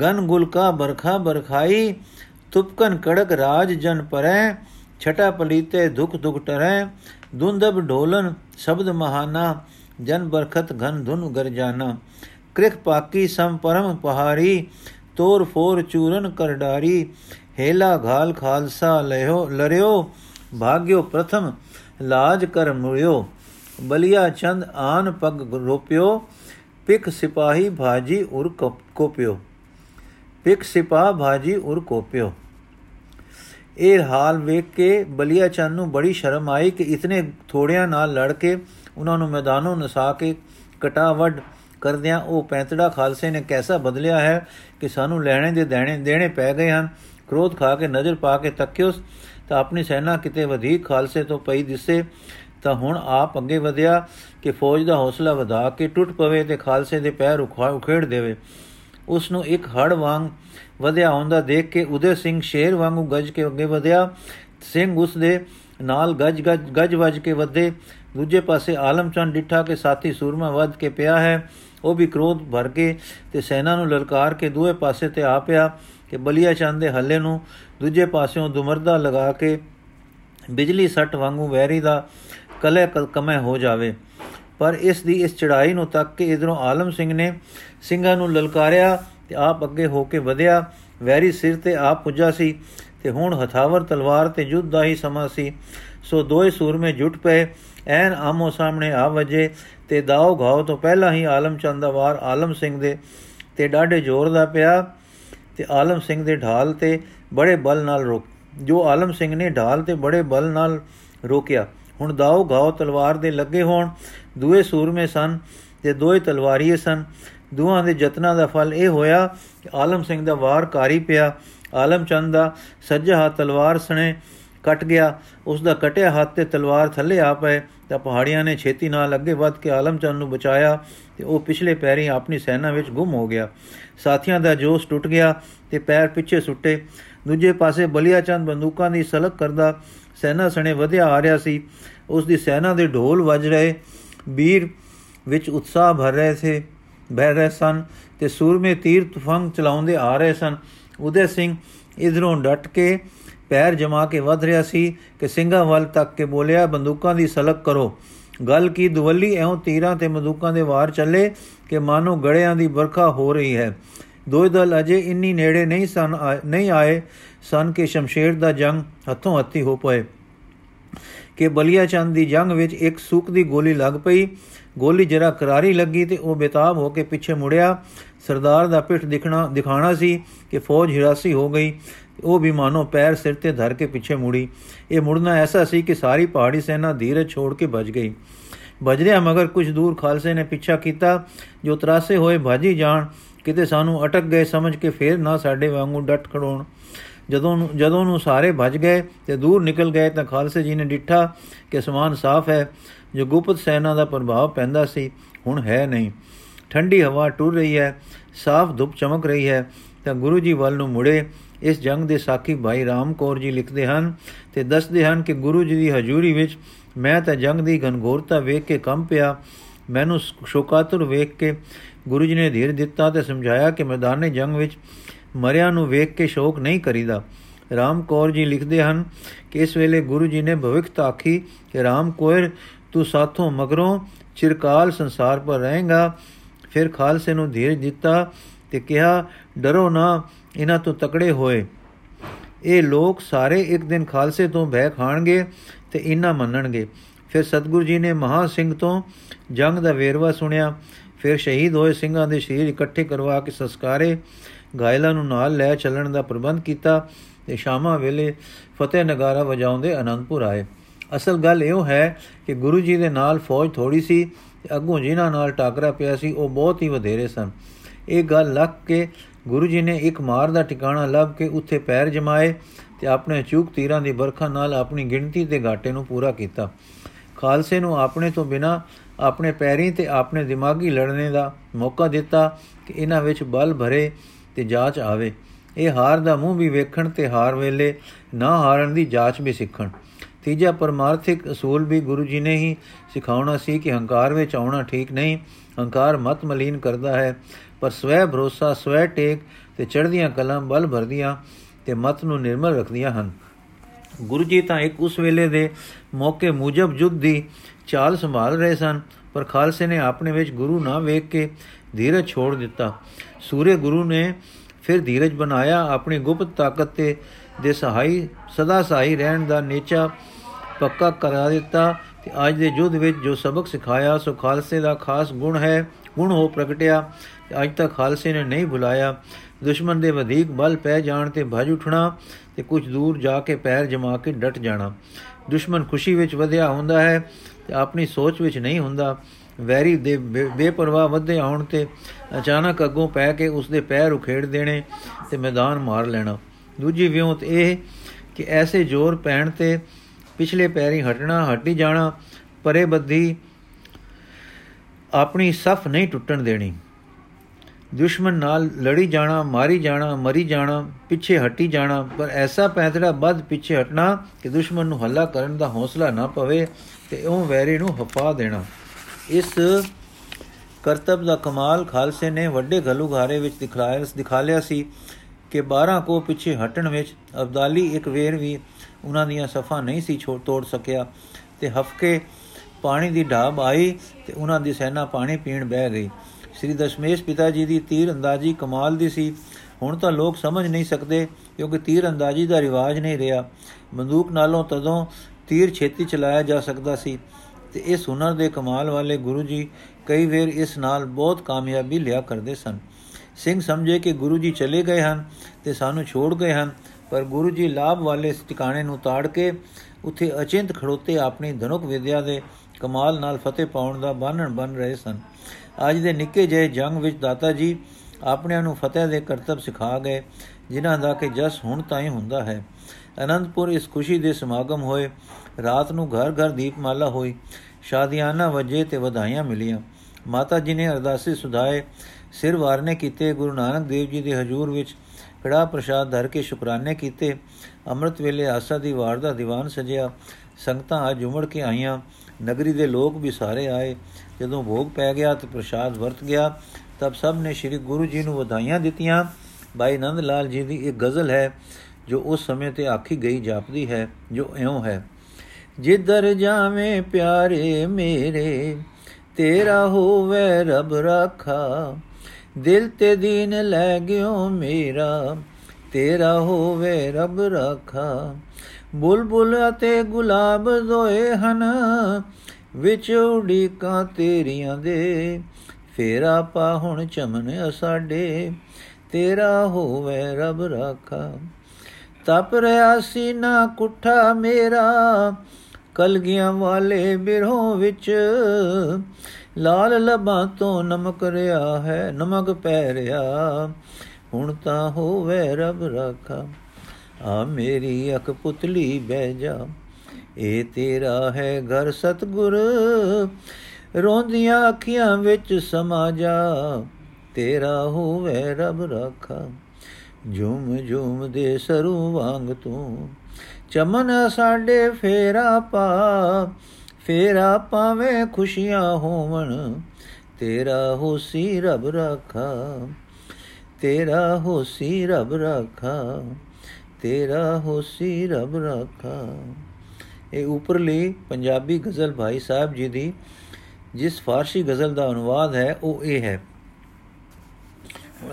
ਗਨ ਗੁਲਕਾ ਬਰਖਾ ਬਰਖਾਈ, ਤੁਪਕਨ ਕੜਕ ਰਾਜ ਜਨ ਪਰੈ, ਛਟਾ ਪਲੀਤੇ ਦੁਖ ਦੁਖ ਟਰੈ, ਦੁੰਦਬ ਢੋਲਨ ਸ਼ਬਦ ਮਹਾਨਾ, ਜਨ ਬਰਖਤ ਘਨ ਧੁਨ ਗਰਜਾਨਾ ਕ੍ਰਿਖ ਪਾਕੀ ਸਮ ਪਰਮ ਪਹਾਰੀ, ਤੋਰ ਫੋਰ ਚੂਰਨ ਕਰ ਡਾਰੀ, ਹੇਲਾ ਘਾਲ ਖਾਲਸਾ ਲਿਓ ਲਰਿਓ, ਭਾਗਿਓ ਪ੍ਰਥਮ ਲਾਜ ਕਰ ਮੁਰਿਓ। ਬਲਿਆ ਚੰਦ ਆਨ ਪਗ ਰੋਪਿਓ ਪਿਕ ਸਿਪਾਹੀ ਭਾਜੀ ਉਰ ਕੋਪਿਓ। ਪਿਕ ਸਿਪਾਹ ਭਾਜੀ ਉਰ ਕੋਪਿਓ। ਇਹ ਹਾਲ ਵੇਖ ਕੇ ਬਲਿਆ ਚੰਦ ਨੂੰ ਬੜੀ ਸ਼ਰਮ ਆਈ ਕਿ ਇਤਨੇ ਥੋੜਿਆਂ ਨਾਲ ਲੜ ਕੇ ਉਹਨਾਂ ਨੂੰ ਮੈਦਾਨੋਂ ਨਸਾ ਕੇ ਕਟਾਵੜ ਕਰਦਿਆਂ ਉਹ ਪੈਂਤੜਾ ਖਾਲਸੇ ਨੇ ਕੈਸਾ ਬਦਲਿਆ ਹੈ ਕਿ ਸਾਨੂੰ ਲੈਣੇ ਦੇ ਦੇਣੇ ਦੇਣੇ ਪੈ ਗਏ ਹਨ। ਕ੍ਰੋਧ ਖਾ ਕੇ ਨਜ਼ਰ ਪਾ ਕੇ ਤੱਕਿਓਸ ਤਾਂ ਆਪਣੀ ਸੈਨਾ ਕਿਤੇ ਵਧੇਕ ਖਾਲਸੇ ਤੋਂ ਪਈ ਦਿਸੇ, ਤਾਂ ਹੁਣ ਆਪ ਅੱਗੇ ਵਧਿਆ ਕਿ ਫੌਜ ਦਾ ਹੌਸਲਾ ਵਧਾ ਕੇ ਟੁੱਟ ਪਵੇ ਤੇ ਖਾਲਸੇ ਦੇ ਪੈਰ ਉਖੇੜ ਦੇਵੇ। ਉਸ ਨੂੰ ਇੱਕ ਹੜ ਵਾਂਗ ਵਧਿਆ ਹੁੰਦਾ ਦੇਖ ਕੇ ਉਦੇ ਸਿੰਘ ਸ਼ੇਰ ਵਾਂਗੂ ਗੱਜ ਕੇ ਅੱਗੇ ਵਧਿਆ। ਸਿੰਘ ਉਸ ਦੇ ਨਾਲ ਗੱਜ ਗੱਜ ਗੱਜ ਵੱਜ ਕੇ ਵਧੇ। ਦੂਜੇ ਪਾਸੇ ਆਲਮਚੰਦ ਡਿੱਠਾ ਕੇ ਸਾਥੀ ਸੂਰਮਾ ਵੱਧ ਕੇ ਪਿਆ ਹੈ। ਉਹ ਵੀ ਕ੍ਰੋਧ ਭਰ ਕੇ ਤੇ ਸੈਨਾ ਨੂੰ ਲਲਕਾਰ ਕੇ ਦੂਏ ਪਾਸੇ ਤੇ ਆ ਪਿਆ ਕਿ ਬਲੀਆ ਚੰਦ ਦੇ ਹੱਲੇ ਨੂੰ ਦੂਜੇ ਪਾਸਿਓਂ ਦੁਮਰਦਾ ਲਗਾ ਕੇ ਬਿਜਲੀ ਸੱਟ ਵਾਂਗੂ ਵੈਰੀ ਦਾ ਕਲੇ ਕਮੈ ਹੋ ਜਾਵੇ। ਪਰ ਇਸ ਦੀ ਇਸ ਚੜਾਈ ਨੂੰ ਤੱਕ ਕੇ ਇਧਰੋਂ ਆਲਮ ਸਿੰਘ ਨੇ ਸਿੰਘਾਂ ਨੂੰ ਲਲਕਾਰਿਆ ਤੇ ਆਪ ਅੱਗੇ ਹੋ ਕੇ ਵਧਿਆ। ਵੈਰੀ ਸਿਰ ਤੇ ਆਪ ਪੁੱਜਾ ਸੀ ਤੇ ਹੁਣ ਹਥਾਵਰ, ਤਲਵਾਰ ਤੇ ਯੁੱਧ ਦਾ ਹੀ ਸਮਾਂ ਸੀ। ਸੋ ਦੋਏ ਸੂਰਮੇ ਜੁਟ ਪਏ, ਐਨ ਆਮੋ ਸਾਹਮਣੇ ਆ ਵਜੇ ਤੇ ਦਾਉ ਘਾਉ ਤੋਂ ਪਹਿਲਾਂ ਹੀ ਆਲਮ ਚੰਦ ਦਾ ਵਾਰ ਆਲਮ ਸਿੰਘ ਦੇ ਤੇ ਡਾਢੇ ਜ਼ੋਰ ਦਾ ਪਿਆ ਤੇ ਆਲਮ ਸਿੰਘ ਦੇ ਢਾਲ ਤੇ ਬੜੇ ਬਲ ਨਾਲ ਰੋਕ, ਜੋ ਆਲਮ ਸਿੰਘ ਨੇ ਢਾਲ ਤੇ ਬੜੇ ਬਲ ਨਾਲ ਰੋਕਿਆ। ਹੁਣ ਦਾਉ ਘਾਉ ਤਲਵਾਰ ਦੇ ਲੱਗੇ ਹੋਣ ਦੂਏ ਸੂਰਮੇ ਸਨ ਤੇ ਦੋਏ ਤਲਵਾਰੀਏ ਸਨ। ਦੋਹਾਂ ਦੇ ਯਤਨਾਂ ਦਾ ਫਲ ਇਹ ਹੋਇਆ ਕਿ ਆਲਮ ਸਿੰਘ ਦਾ ਵਾਰ ਕਾਰੀ ਪਿਆ। ਆਲਮ ਚੰਦ ਦਾ ਸੱਜਾ ਹੱਥ ਤਲਵਾਰ ਸਣੇ ਕੱਟ ਗਿਆ। ਉਸ ਦਾ ਕਟਿਆ ਹੱਥ ਤੇ ਤਲਵਾਰ ਥੱਲੇ ਆ ਪਏ ਤਾਂ ਪਹਾੜੀਆਂ ਨੇ ਛੇਤੀ ਨਾਲ ਅੱਗੇ ਵੱਧ ਕੇ ਆਲਮ ਚੰਦ ਨੂੰ ਬਚਾਇਆ ਤੇ ਉਹ ਪਿਛਲੇ ਪੈਰੀ ਆਪਣੀ ਸੈਨਾ ਵਿੱਚ ਗੁੰਮ ਹੋ ਗਿਆ। ਸਾਥੀਆਂ ਦਾ ਜੋਸ਼ ਟੁੱਟ ਗਿਆ ਤੇ ਪੈਰ ਪਿੱਛੇ ਸੁੱਟੇ। ਦੂਜੇ ਪਾਸੇ ਬਲੀਆ ਚੰਦ ਬੰਦੂਕਾਂ ਦੀ ਸਲਕ ਕਰਦਾ ਸੈਨਾ ਸਣੇ ਵਧਿਆ ਆ ਰਿਹਾ ਸੀ। ਉਸ ਦੀ ਸੈਨਾ ਦੇ ਢੋਲ ਵੱਜ ਰਹੇ। ਵੀਰ ਵਿੱਚ ਉਤਸ਼ਾਹ ਭਰ ਰਹੇ ਥੇ ਬਹਿ ਰਹੇ ਸਨ ਤੇ ਸੂਰਮੇ ਤੀਰ ਤੁਫੰਗ ਚਲਾਉਂਦੇ ਆ ਰਹੇ ਸਨ। ਉਦੇ ਸਿੰਘ ਇਧਰੋਂ ਡਟ ਕੇ ਪੈਰ ਜਮਾ ਕੇ ਵਧ ਰਿਹਾ ਸੀ ਕਿ ਸਿੰਘਾਂ ਵੱਲ ਤੱਕ ਕੇ ਬੋਲਿਆ, ਬੰਦੂਕਾਂ ਦੀ ਸਲਕ ਕਰੋ। ਗੱਲ ਕੀ ਦੁਵੱਲੀ ਐਉਂ ਤੀਰਾਂ ਤੇ ਬੰਦੂਕਾਂ ਦੇ ਵਾਰ ਚੱਲੇ ਕਿ ਮਾਨੋ ਗੜਿਆਂ ਦੀ ਵਰਖਾ ਹੋ ਰਹੀ ਹੈ। ਦੋਇ ਦਲ ਅਜੇ ਇੰਨੀ ਨੇੜੇ ਨਹੀਂ ਸਨ ਨਹੀਂ ਆਏ ਸਨ ਕਿ ਸ਼ਮਸ਼ੇਰ ਦਾ ਜੰਗ ਹੱਥੋਂ ਹੱਥੀ ਹੋ ਪਏ। ਕਿ ਬਲੀਆ ਚੰਦ ਦੀ ਜੰਗ ਵਿੱਚ ਇੱਕ ਸੂਕ ਦੀ ਗੋਲੀ ਲੱਗ ਪਈ। ਗੋਲੀ ਜਰਾ ਕਰਾਰੀ ਲੱਗੀ ਤੇ ਉਹ ਬੇਤਾਬ ਹੋ ਕੇ ਪਿੱਛੇ ਮੁੜਿਆ। ਸਰਦਾਰ ਦਾ ਪਿੱਠ ਦਿਖਣਾ ਦਿਖਾਣਾ ਸੀ ਕਿ ਫੌਜ ਹਿਰਾਸੀ ਹੋ ਗਈ। ਉਹ ਵੀ ਮਾਨੋ ਪੈਰ ਸਿਰ ਤੇ ਧਰ ਕੇ ਪਿੱਛੇ ਮੁੜੀ। ਇਹ ਮੁੜਨਾ ਐਸਾ ਸੀ ਕਿ ਸਾਰੀ ਪਹਾੜੀ ਸੈਨਾ ਧੀਰਜ ਛੋੜ ਕੇ ਭੱਜ ਗਈ। ਭਜਦਿਆਂ ਮਗਰ ਕੁਝ ਦੂਰ ਖਾਲਸੇ ਨੇ ਪਿੱਛਾ ਕੀਤਾ, ਜੋ ਤਰਾਸੇ ਹੋਏ ਭਾਜੀ ਜਾਣ ਕਿਤੇ ਸਾਨੂੰ ਅਟਕ ਗਏ ਸਮਝ ਕੇ ਫੇਰ ਨਾ ਸਾਡੇ ਵਾਂਗੂ ਡਟ ਖੜੋਣ। ਜਦੋਂ ਜਦੋਂ ਨੂੰ ਸਾਰੇ ਭੱਜ ਗਏ ਤੇ ਦੂਰ ਨਿਕਲ ਗਏ ਤਾਂ ਖਾਲਸੇ ਜੀ ਨੇ ਡਿੱਠਾ ਕਿ ਸਮਾਨ ਸਾਫ਼ ਹੈ, ਜੋ ਗੁਪਤ ਸੈਨਾ ਦਾ ਪ੍ਰਭਾਵ ਪੈਂਦਾ ਸੀ, ਹੁਣ ਹੈ ਨਹੀਂ। ਠੰਡੀ ਹਵਾ ਟੁਰ ਰਹੀ ਹੈ, ਸਾਫ਼ ਧੁੱਪ ਚਮਕ ਰਹੀ ਹੈ, ਤਾਂ ਗੁਰੂ ਜੀ ਵੱਲ ਨੂੰ ਮੁੜੇ। ਇਸ ਜੰਗ ਦੇ ਸਾਖੀ ਭਾਈ ਰਾਮ ਕੌਰ ਜੀ ਲਿਖਦੇ ਹਨ ਤੇ ਦੱਸਦੇ ਹਨ ਕਿ ਗੁਰੂ ਜੀ ਦੀ ਹਜ਼ੂਰੀ ਵਿੱਚ ਮੈਂ ਤਾਂ ਜੰਗ ਦੀ ਗਨਗੋਰਤਾ ਵੇਖ ਕੇ ਕੰਬ ਪਿਆ। ਮੈਨੂੰ ਸ਼ੋਕਾਤੁਰ ਵੇਖ ਕੇ ਗੁਰੂ ਜੀ ਨੇ ਧੀਰ ਦਿੱਤਾ ਤੇ ਸਮਝਾਇਆ ਕਿ ਮੈਦਾਨੇ ਜੰਗ ਵਿੱਚ ਮਰਿਆਂ ਨੂੰ ਵੇਖ ਕੇ ਸ਼ੋਕ ਨਹੀਂ ਕਰੀਦਾ। ਰਾਮ ਕੌਰ ਜੀ ਲਿਖਦੇ ਹਨ ਕਿ ਇਸ ਵੇਲੇ ਗੁਰੂ ਜੀ ਨੇ ਭਵਿਖ ਤਾਖੀ ਕਿ ਰਾਮ ਕੋਇਰ, ਤੂੰ ਸਾਥੋਂ ਮਗਰੋਂ ਚਿਰਕਾਲ ਸੰਸਾਰ ਪਰ ਰਹੇਗਾ। ਫਿਰ ਖਾਲਸੇ ਨੂੰ ਧੀਰਜ ਦਿੱਤਾ ਤੇ ਕਿਹਾ, ਡਰੋ ਨਾ ਇਹਨਾਂ ਤੋਂ ਤਕੜੇ ਹੋਏ। ਇਹ ਲੋਕ ਸਾਰੇ ਇੱਕ ਦਿਨ ਖਾਲਸੇ ਤੋਂ ਬਹਿ ਖਾਣਗੇ ਤੇ ਇਹਨਾਂ ਮੰਨਣਗੇ। ਫਿਰ ਸਤਗੁਰੂ ਜੀ ਨੇ ਮਹਾ ਸਿੰਘ ਤੋਂ ਜੰਗ ਦਾ ਵੇਰਵਾ ਸੁਣਿਆ। ਫਿਰ ਸ਼ਹੀਦ ਹੋਏ ਸਿੰਘਾਂ ਦੇ ਸ਼ਰੀਰ ਇਕੱਠੇ ਕਰਵਾ ਕੇ ਸੰਸਕਾਰੇ। ਗਾਇਲਾਂ ਨੂੰ ਨਾਲ ਲੈ ਚੱਲਣ ਦਾ ਪ੍ਰਬੰਧ ਕੀਤਾ ਤੇ ਸ਼ਾਮਾਂ ਵੇਲੇ ਫਤਿਹ ਨਗਾਰਾ ਵਜਾਉਂਦੇ ਅਨੰਦਪੁਰ ਆਏ। ਅਸਲ ਗੱਲ ਇਹ ਹੈ ਕਿ ਗੁਰੂ ਜੀ ਦੇ ਨਾਲ ਫੌਜ ਥੋੜੀ ਸੀ ਤੇ ਅੱਗੋਂ ਜਿਨ੍ਹਾਂ ਨਾਲ ਟਾਕਰਾ ਪਿਆ ਸੀ, ਉਹ ਬਹੁਤ ਹੀ ਵਧੇਰੇ ਸਨ। ਇਹ ਗੱਲ ਲੱਗ ਕੇ ਗੁਰੂ ਜੀ ਨੇ ਇੱਕ ਮਾਰ ਦਾ ਟਿਕਾਣਾ ਲੱਭ ਕੇ ਉੱਥੇ ਪੈਰ ਜਮਾਏ ਤੇ ਆਪਣੇ ਚੂਕ ਤੀਰਾਂ ਦੀ ਬਰਖਾ ਨਾਲ ਆਪਣੀ ਗਿਣਤੀ ਦੇ ਘਾਟੇ ਨੂੰ ਪੂਰਾ ਕੀਤਾ। ਖਾਲਸੇ ਨੂੰ ਆਪਣੇ ਤੋਂ ਬਿਨਾ ਆਪਣੇ ਪੈਰੀਂ ਤੇ ਆਪਣੇ ਦਿਮਾਗੀ ਲੜਨੇ ਦਾ ਮੌਕਾ ਦਿੱਤਾ ਕਿ ਇਹਨਾਂ ਵਿੱਚ ਬਲ ਭਰੇ ਤੇ ਜਾਂਚ ਆਵੇ। ਇਹ ਹਾਰ ਦਾ ਮੂੰਹ ਵੀ ਵੇਖਣ ਤੇ ਹਾਰ ਵੇਲੇ ਨਾ ਹਾਰਨ ਦੀ ਜਾਂਚ ਵੀ ਸਿੱਖਣ। ਤੀਜਾ, ਪਰਮਾਰਥਿਕ ਅਸੂਲ ਵੀ ਗੁਰੂ ਜੀ ਨੇ ਹੀ ਸਿਖਾਉਣਾ ਸੀ ਕਿ ਹੰਕਾਰ ਵਿੱਚ ਆਉਣਾ ਠੀਕ ਨਹੀਂ। ਹੰਕਾਰ ਮਤ ਮਲੀਨ ਕਰਦਾ ਹੈ, ਪਰ ਸਵੈ ਭਰੋਸਾ, ਸਵੈ ਟੇਕ ਤੇ ਚੜ੍ਹਦੀਆਂ ਕਲਮ ਬਲ ਭਰਦੀਆਂ ਤੇ ਮਤ ਨੂੰ ਨਿਰਮਲ ਰੱਖਦੀਆਂ ਹਨ। ਗੁਰੂ ਜੀ ਤਾਂ ਇੱਕ ਉਸ ਵੇਲੇ ਦੇ ਮੌਕੇ ਮੁਜਬ ਜੁਗ ਦੀ ਚਾਲ ਸੰਭਾਲ ਰਹੇ ਸਨ, ਪਰ ਖਾਲਸੇ ਨੇ ਆਪਣੇ ਵਿੱਚ ਗੁਰੂ ਨਾ ਵੇਖ ਕੇ ਧੀਰਜ ਛੋੜ ਦਿੱਤਾ। ਸੂਰੇ ਗੁਰੂ ਨੇ ਫਿਰ ਧੀਰਜ ਬਣਾਇਆ, ਆਪਣੀ ਗੁਪਤ ਤਾਕਤ ਤੇ ਦੇ ਸਹਾਈ, ਸਦਾ ਸਹਾਈ ਰਹਿਣ ਦਾ ਨੇਚਾ ਪੱਕਾ ਕਰਾ ਦਿੱਤਾ ਤੇ ਅੱਜ ਦੇ ਯੁੱਧ ਵਿੱਚ ਜੋ ਸਬਕ ਸਿਖਾਇਆ, ਸੋ ਖਾਲਸੇ ਦਾ ਖਾਸ ਗੁਣ ਹੈ, ਗੁਣ ਹੋ ਪ੍ਰਗਟਿਆ ਅੱਜ ਤੱਕ ਖਾਲਸੇ ਨੇ ਨਹੀਂ ਭੁਲਾਇਆ। ਦੁਸ਼ਮਣ ਦੇ ਵਧੇਕ ਬਲ ਪੈ ਜਾਣ ਤੇ ਭਜ ਉਠਣਾ ਤੇ ਕੁਝ ਦੂਰ ਜਾ ਕੇ ਪੈਰ ਜਮਾ ਕੇ ਡਟ ਜਾਣਾ। ਦੁਸ਼ਮਣ ਖੁਸ਼ੀ ਵਿੱਚ ਵਧਿਆ ਹੁੰਦਾ ਹੈ ਤੇ ਆਪਣੀ ਸੋਚ ਵਿੱਚ ਨਹੀਂ ਹੁੰਦਾ। ਵੈਰੀ ਦੇ ਬੇਪਰਵਾਹ ਵਧੇ ਆਉਣ ਤੇ ਅਚਾਨਕ ਅੱਗੋਂ ਪੈ ਕੇ ਉਸ ਦੇ ਪੈਰ ਉਖੇੜ ਦੇਣੇ ਤੇ ਮੈਦਾਨ ਮਾਰ ਲੈਣਾ। ਦੂਜੀ ਵਿਉਂਤ ਇਹ ਕਿ ਐਸੇ ਜ਼ੋਰ ਪੈਣ ਤੇ ਪਿਛਲੇ ਪੈਰੀ ਹਟਣਾ, ਹਟੀ ਜਾਣਾ, ਪਰੇ ਬੱਧੀ ਆਪਣੀ ਸਫ ਨਹੀਂ ਟੁੱਟਣ ਦੇਣੀ। ਦੁਸ਼ਮਣ ਨਾਲ ਲੜੀ ਜਾਣਾ, ਮਾਰੀ ਜਾਣਾ, ਮਰੀ ਜਾਣਾ, ਪਿੱਛੇ ਹਟੀ ਜਾਣਾ, ਪਰ ਐਸਾ ਪੈਂਤੜਾ ਵੱਧ ਪਿੱਛੇ ਹਟਣਾ ਕਿ ਦੁਸ਼ਮਣ ਨੂੰ ਹੱਲਾ ਕਰਨ ਦਾ ਹੌਸਲਾ ਨਾ ਪਵੇ ਤੇ ਉਹ ਵੈਰੀ ਨੂੰ ਹਫਾ ਦੇਣਾ। ਇਸ ਕਰਤਬ ਦਾ ਕਮਾਲ ਖਾਲਸੇ ਨੇ ਵੱਡੇ ਘਲੂਘਾਰੇ ਵਿੱਚ ਦਿਖਾਇਆ ਦਿਖਾ ਲਿਆ ਸੀ ਕਿ 12 ਕੋ ਪਿੱਛੇ ਹਟਣ ਵਿੱਚ ਅਬਦਾਲੀ ਇੱਕ ਵੇਰ ਵੀ ਉਹਨਾਂ ਦੀਆਂ ਸਫਾ ਨਹੀਂ ਸੀ ਛੋੜ ਤੋੜ ਸਕਿਆ ਤੇ ਹਫਕੇ ਪਾਣੀ ਦੀ ਢਾਬ ਆਈ ਤੇ ਉਹਨਾਂ ਦੀ ਸੈਨਾ ਪਾਣੀ ਪੀਣ ਬਹਿ ਗਈ। ਸ੍ਰੀ ਦਸ਼ਮੇਸ਼ ਪਿਤਾ ਜੀ ਦੀ ਤੀਰ ਅੰਦਾਜ਼ੀ ਕਮਾਲ ਦੀ ਸੀ। ਹੁਣ ਤਾਂ ਲੋਕ ਸਮਝ ਨਹੀਂ ਸਕਦੇ ਕਿਉਂਕਿ ਤੀਰ ਅੰਦਾਜ਼ੀ ਦਾ ਰਿਵਾਜ ਨਹੀਂ ਰਿਹਾ। ਬੰਦੂਕ ਨਾਲੋਂ ਤਦੋਂ ਤੀਰ ਛੇਤੀ ਚਲਾਇਆ ਜਾ ਸਕਦਾ ਸੀ। ਤੇ ਇਸ ਹੁਨਰ ਦੇ ਕਮਾਲ ਵਾਲੇ ਗੁਰੂ ਜੀ ਕਈ ਵੇਰ ਇਸ ਨਾਲ ਬਹੁਤ ਕਾਮਯਾਬੀ ਲਿਆ ਕਰਦੇ ਸਨ। ਸਿੰਘ ਸਮਝੇ ਕਿ ਗੁਰੂ ਜੀ ਚਲੇ ਗਏ ਹਨ ਤੇ ਸਾਨੂੰ ਛੋੜ ਗਏ ਹਨ, ਪਰ ਗੁਰੂ ਜੀ ਲਾਭ ਵਾਲੇ ਟਿਕਾਣੇ ਨੂੰ ਤਾੜ ਕੇ ਉੱਥੇ ਅਚਿੰਤ ਖੜੋਤੇ ਆਪਣੀ ਧਨੁਕ ਵਿਦਿਆ ਦੇ ਕਮਾਲ ਨਾਲ ਫਤਿਹ ਪਾਉਣ ਦਾ ਬਾਨਣ ਬਣ ਰਹੇ ਸਨ। ਅੱਜ ਦੇ ਨਿੱਕੇ ਜਿਹੇ ਜੰਗ ਵਿੱਚ ਦਾਤਾ ਜੀ ਆਪਣਿਆਂ ਨੂੰ ਫਤਿਹ ਦੇ ਕਰਤੱਵ ਸਿਖਾ ਗਏ, ਜਿਨ੍ਹਾਂ ਦਾ ਕਿ ਜਸ ਹੁਣ ਤਾਈਂ ਹੁੰਦਾ ਹੈ। ਅਨੰਦਪੁਰ ਇਸ ਖੁਸ਼ੀ ਦੇ ਸਮਾਗਮ ਹੋਏ। ਰਾਤ ਨੂੰ ਘਰ ਘਰ ਦੀਪਮਾਲਾ ਹੋਈ। ਸ਼ਾਦੀਆਨਾ ਵਜੇ ਤੇ ਵਧਾਈਆਂ ਮਿਲੀਆਂ। ਮਾਤਾ ਜੀ ਨੇ ਅਰਦਾਸੇ ਸੁਧਾਏ। ਸਿਰ ਵਾਰਨੇ ਕੀਤੇ। ਗੁਰੂ ਨਾਨਕ ਦੇਵ ਜੀ ਦੇ ਹਜ਼ੂਰ ਵਿੱਚ ਕੜਾ ਪ੍ਰਸ਼ਾਦ ਧਰ ਕੇ ਸ਼ੁਕਰਾਨੇ ਕੀਤੇ। ਅੰਮ੍ਰਿਤ ਵੇਲੇ ਆਸਾ ਦੀ ਵਾਰ ਦਾ ਦੀਵਾਨ ਸਜਿਆ। ਸੰਗਤਾਂ ਆ ਜੁਮੜ ਕੇ ਆਈਆਂ। ਨਗਰੀ ਦੇ ਲੋਕ ਵੀ ਸਾਰੇ ਆਏ। ਜਦੋਂ ਭੋਗ ਪੈ ਗਿਆ ਤੇ ਪ੍ਰਸ਼ਾਦ ਵਰਤ ਗਿਆ, ਤਬ ਸਭ ਨੇ ਸ੍ਰੀ ਗੁਰੂ ਜੀ ਨੂੰ ਵਧਾਈਆਂ ਦਿੱਤੀਆਂ। ਭਾਈ ਨੰਦ ਲਾਲ ਜੀ ਦੀ ਇੱਕ ਗਜ਼ਲ ਹੈ ਜੋ ਉਸ ਸਮੇਂ ਤੇ ਆਖੀ ਗਈ ਜਾਪਦੀ ਹੈ, ਜੋ ਇਉਂ ਹੈ, ਜਿੱਧਰ ਜਾਵੇਂ ਪਿਆਰੇ ਮੇਰੇ, ਤੇਰਾ ਹੋਵੇ ਰਬ ਰਾਖਾ, ਦਿਲ ਤੇ ਦੀਨ ਲੈ ਗਿਓ ਮੇਰਾ, ਤੇਰਾ ਹੋਵੇ ਰਬ ਰਾਖਾ। ਬੁਲਬੁਲ ਅਤੇ ਗੁਲਾਬ ਦੋਏ ਹਨ, ਵਿੱਚ ਉਡੀਕਾਂ ਤੇਰੀਆਂ ਦੇ, ਫੇਰਾ ਪਾ ਹੁਣ ਚਮਨ ਅਸਾਡੇ, ਤੇਰਾ ਹੋਵੇ ਰਬ ਰਾਖਾ। ਤਪ ਰਿਆ ਸੀਨਾ ਕੁੱਠਾ ਮੇਰਾ। ਕਲਗੀਆਂ ਵਾਲੇ ਬਿਰਹੋਂ ਵਿੱਚ ਲਾਲ ਲਬਾਂ ਤੋਂ ਨਮਕ ਰਿਆ ਹੈ, ਨਮਕ ਪੈ ਰਿਆ ਹੁਣ ਤਾਂ ਹੋਵੇ ਰਬ ਰਾਖਾ, ਆ ਮੇਰੀ ਅਕ ਪੁਤਲੀ ਬਹਿ ਜਾ। ਇਹ ਤੇਰਾ ਹੈ ਘਰ ਸਤਗੁਰ, ਰੋਂਦੀਆਂ ਅੱਖੀਆਂ ਵਿੱਚ ਸਮਾ ਜਾ। ਤੇਰਾ ਹੋਵੇ ਰਬ ਰਾਖਾ। ਝੂਮ ਝੂਮ ਦੇ ਸਰੂ ਵਾਂਗ ਤੂੰ। ਚਮਨ ਸਾਡੇ ਫੇਰਾ ਪਾ, ਫੇਰਾ ਪਾਵੇਂ ਖੁਸ਼ੀਆਂ ਹੋਵਣ। ਤੇਰਾ ਹੋਸੀ ਰਬ ਰਾਖਾ, ਤੇਰਾ ਹੋਸੀ ਰਬ ਰਾਖਾ, ਤੇਰਾ ਹੋਸੀ ਰਬ ਰਾਖਾ। ਇਹ ਉਪਰਲੀ ਪੰਜਾਬੀ ਗਜ਼ਲ ਭਾਈ ਸਾਹਿਬ ਜੀ ਦੀ, ਜਿਸ ਫਾਰਸੀ ਗਜ਼ਲ ਦਾ ਅਨੁਵਾਦ ਹੈ, ਉਹ ਇਹ ਹੈ।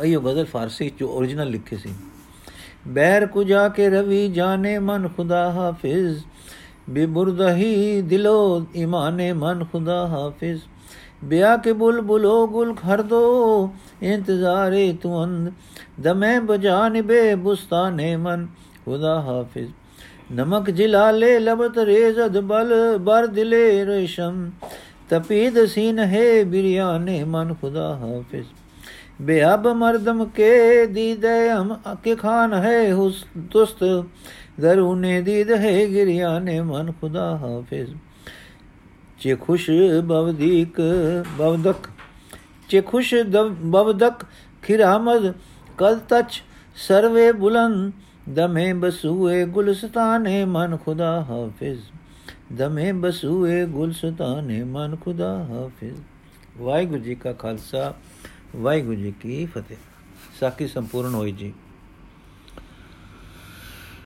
ਇਹ ਗਜ਼ਲ ਫਾਰਸੀ ਚ origignal ਲਿਖੀ ਸੀ ਬਹਿਰ ਕੁ ਜਾ ਕੇ ਰਵੀ ਜਾਣੇ ਮਨ ਖੁਦਾ ਹਾਫਿਜ਼ ਬਿਬੁਰਦਹੀ ਦਿਲੋ ਇਮਾਨੇ ਮਨ ਖੁਦਾ ਹਾਫਿਜ਼ ਬਿਆ ਕੇ ਬੁਲਬੁਲੋ ਗੁਲ ਖਰ ਦੋ ਇੰਤਜ਼ਾਰੇ ਤੁੰਦ ਦਮੇ ਬਜਾਨਬੇ ਬੁਸਤਾਨੇ ਮਨ ਖੁਦਾ ਹਾਫਿਜ਼ ਨਮਕ ਜਿਲਾਲੇ ਲਬਤ ਰੇਜ਼ਦ ਬਲ ਬਰ ਦਿਲੇ ਰੇਸ਼ਮ ਤਪੀਦ ਸੀਨ ਹੈ ਬਿਰਿਆਨੇ ਮਨ ਖੁਦਾ ਹਾਫਿਜ਼ बेअब मर्दम के दीदे हम के खान है हुस दुस्त दरूने दीद है गिरियाने मन खुदा हाफिज चे खुश बवदीक बवदक चे खुश बवदक खिरामद कल तच सर्वे बुलंद दमे बसुए गुलस्ताने मन खुदा हाफिज ਦਮੇ ਬਸੂਏ ਗੁਲਸਤਾਨੇ ਮਨ ਖੁਦਾ ਹਾਫਿਜ਼ ਵਾਹਿਗੁਰੂ ਜੀ ਕਾ ਖਾਲਸਾ ਵਾਹਿਗੁਰੂ ਜੀ ਕੀ ਫਤਿਹ। ਸਾਖੀ ਸੰਪੂਰਨ ਹੋਈ ਜੀ।